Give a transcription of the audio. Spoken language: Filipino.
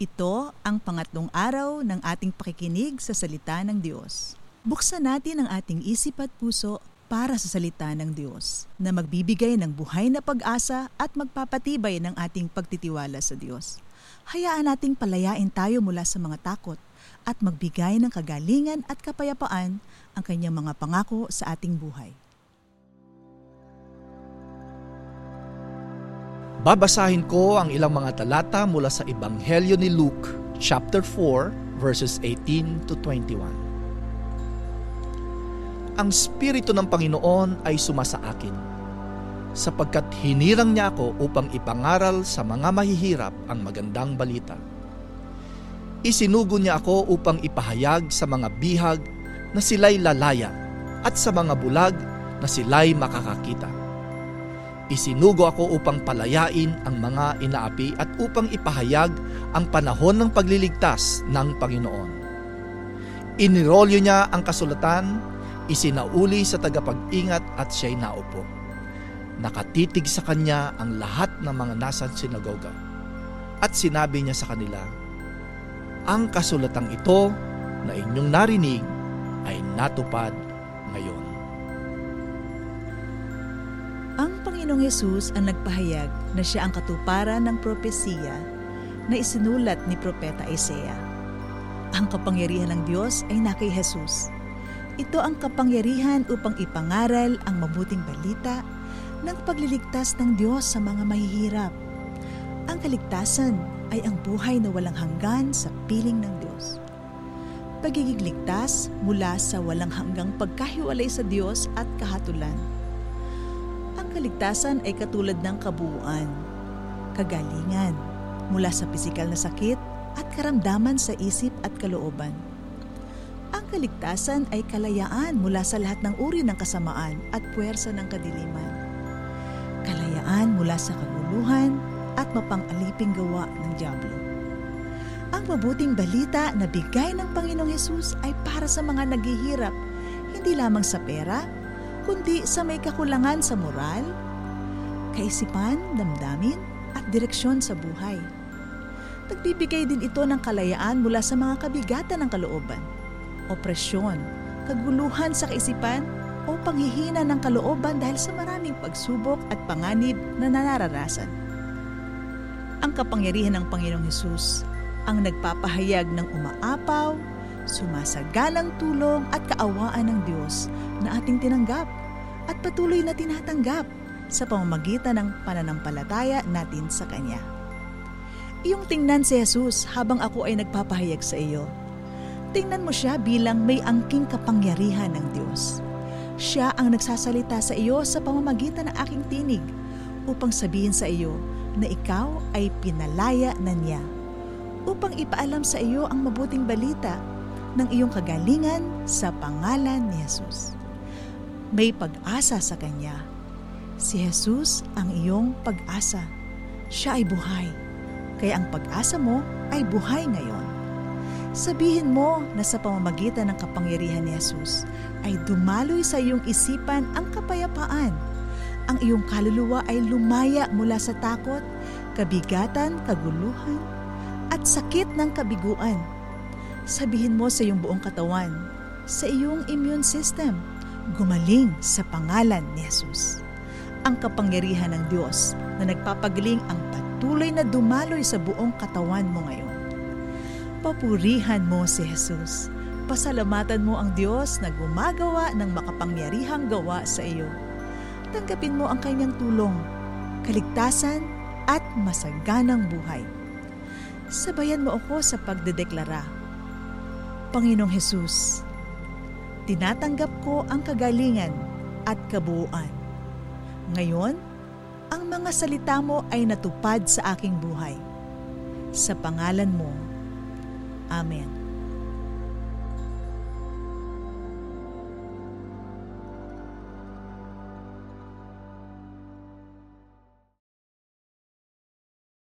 Ito ang pangatlong araw ng ating pakikinig sa salita ng Diyos. Buksan natin ang ating isip at puso para sa salita ng Diyos na magbibigay ng buhay na pag-asa at magpapatibay ng ating pagtitiwala sa Diyos. Hayaan nating palayain tayo mula sa mga takot at magbigay ng kagalingan at kapayapaan ang kanyang mga pangako sa ating buhay. Babasahin ko ang ilang mga talata mula sa Ebanghelyo ni Luke, chapter 4, verses 18 to 21. Ang Espiritu ng Panginoon ay sumasa akin, sapagkat hinirang niya ako upang ipangaral sa mga mahihirap ang magandang balita. Isinugo niya ako upang ipahayag sa mga bihag na sila'y lalaya at sa mga bulag na sila'y makakakita Isinugo ako upang palayain ang mga inaapi at upang ipahayag ang panahon ng pagliligtas ng Panginoon. Inirolyo niya ang kasulatan, isinauli sa tagapag-ingat at siya'y naupo. Nakatitig sa kanya ang lahat ng mga nasa sinagoga. At sinabi niya sa kanila, Ang kasulatang ito na inyong narinig ay natupad Panginoong Yesus ang nagpahayag na siya ang katuparan ng propesiya na isinulat ni Propeta Isaiah. Ang kapangyarihan ng Diyos ay na kay Jesus. Ito ang kapangyarihan upang ipangaral ang mabuting balita ng pagliligtas ng Diyos sa mga mahihirap. Ang kaligtasan ay ang buhay na walang hanggan sa piling ng Diyos. Pagiging ligtas mula sa walang hanggang pagkahiwalay sa Diyos at kahatulan kaligtasan ay katulad ng kabuuan, kagalingan, mula sa pisikal na sakit at karamdaman sa isip at kalooban. Ang kaligtasan ay kalayaan mula sa lahat ng uri ng kasamaan at puwersa ng kadiliman. Kalayaan mula sa kaguluhan at mapang-aliping gawa ng Diablo. Ang mabuting balita na bigay ng Panginoong Yesus ay para sa mga naghihirap, hindi lamang sa pera, kundi sa may kakulangan sa moral, kaisipan, damdamin, at direksyon sa buhay. Nagbibigay din ito ng kalayaan mula sa mga kabigatan ng kalooban, opresyon, kaguluhan sa kaisipan, o panghihina ng kalooban dahil sa maraming pagsubok at panganib na nanararasan. Ang kapangyarihan ng Panginoong Hesus ang nagpapahayag ng umaapaw, sumasagalang tulong at kaawaan ng Diyos na ating tinanggap at patuloy na tinatanggap sa pamamagitan ng pananampalataya natin sa Kanya. Iyong tingnan si Jesus habang ako ay nagpapahayag sa iyo. Tingnan mo siya bilang may angking kapangyarihan ng Diyos. Siya ang nagsasalita sa iyo sa pamamagitan ng aking tinig upang sabihin sa iyo na ikaw ay pinalaya na niya upang ipaalam sa iyo ang mabuting balita ng iyong kagalingan sa pangalan ni Jesus. May pag-asa sa Kanya. Si Jesus ang iyong pag-asa. Siya ay buhay. Kaya ang pag-asa mo ay buhay ngayon. Sabihin mo na sa pamamagitan ng kapangyarihan ni Jesus ay dumaloy sa iyong isipan ang kapayapaan. Ang iyong kaluluwa ay lumaya mula sa takot, kabigatan, kaguluhan, at sakit ng kabiguan sabihin mo sa iyong buong katawan, sa iyong immune system, gumaling sa pangalan ni Jesus. Ang kapangyarihan ng Diyos na nagpapagaling ang patuloy na dumaloy sa buong katawan mo ngayon. Papurihan mo si Jesus. Pasalamatan mo ang Diyos na gumagawa ng makapangyarihang gawa sa iyo. Tanggapin mo ang kanyang tulong, kaligtasan at masaganang buhay. Sabayan mo ako sa pagdedeklara Panginoong Hesus, tinatanggap ko ang kagalingan at kabuuan. Ngayon, ang mga salita mo ay natupad sa aking buhay. Sa pangalan mo, Amen.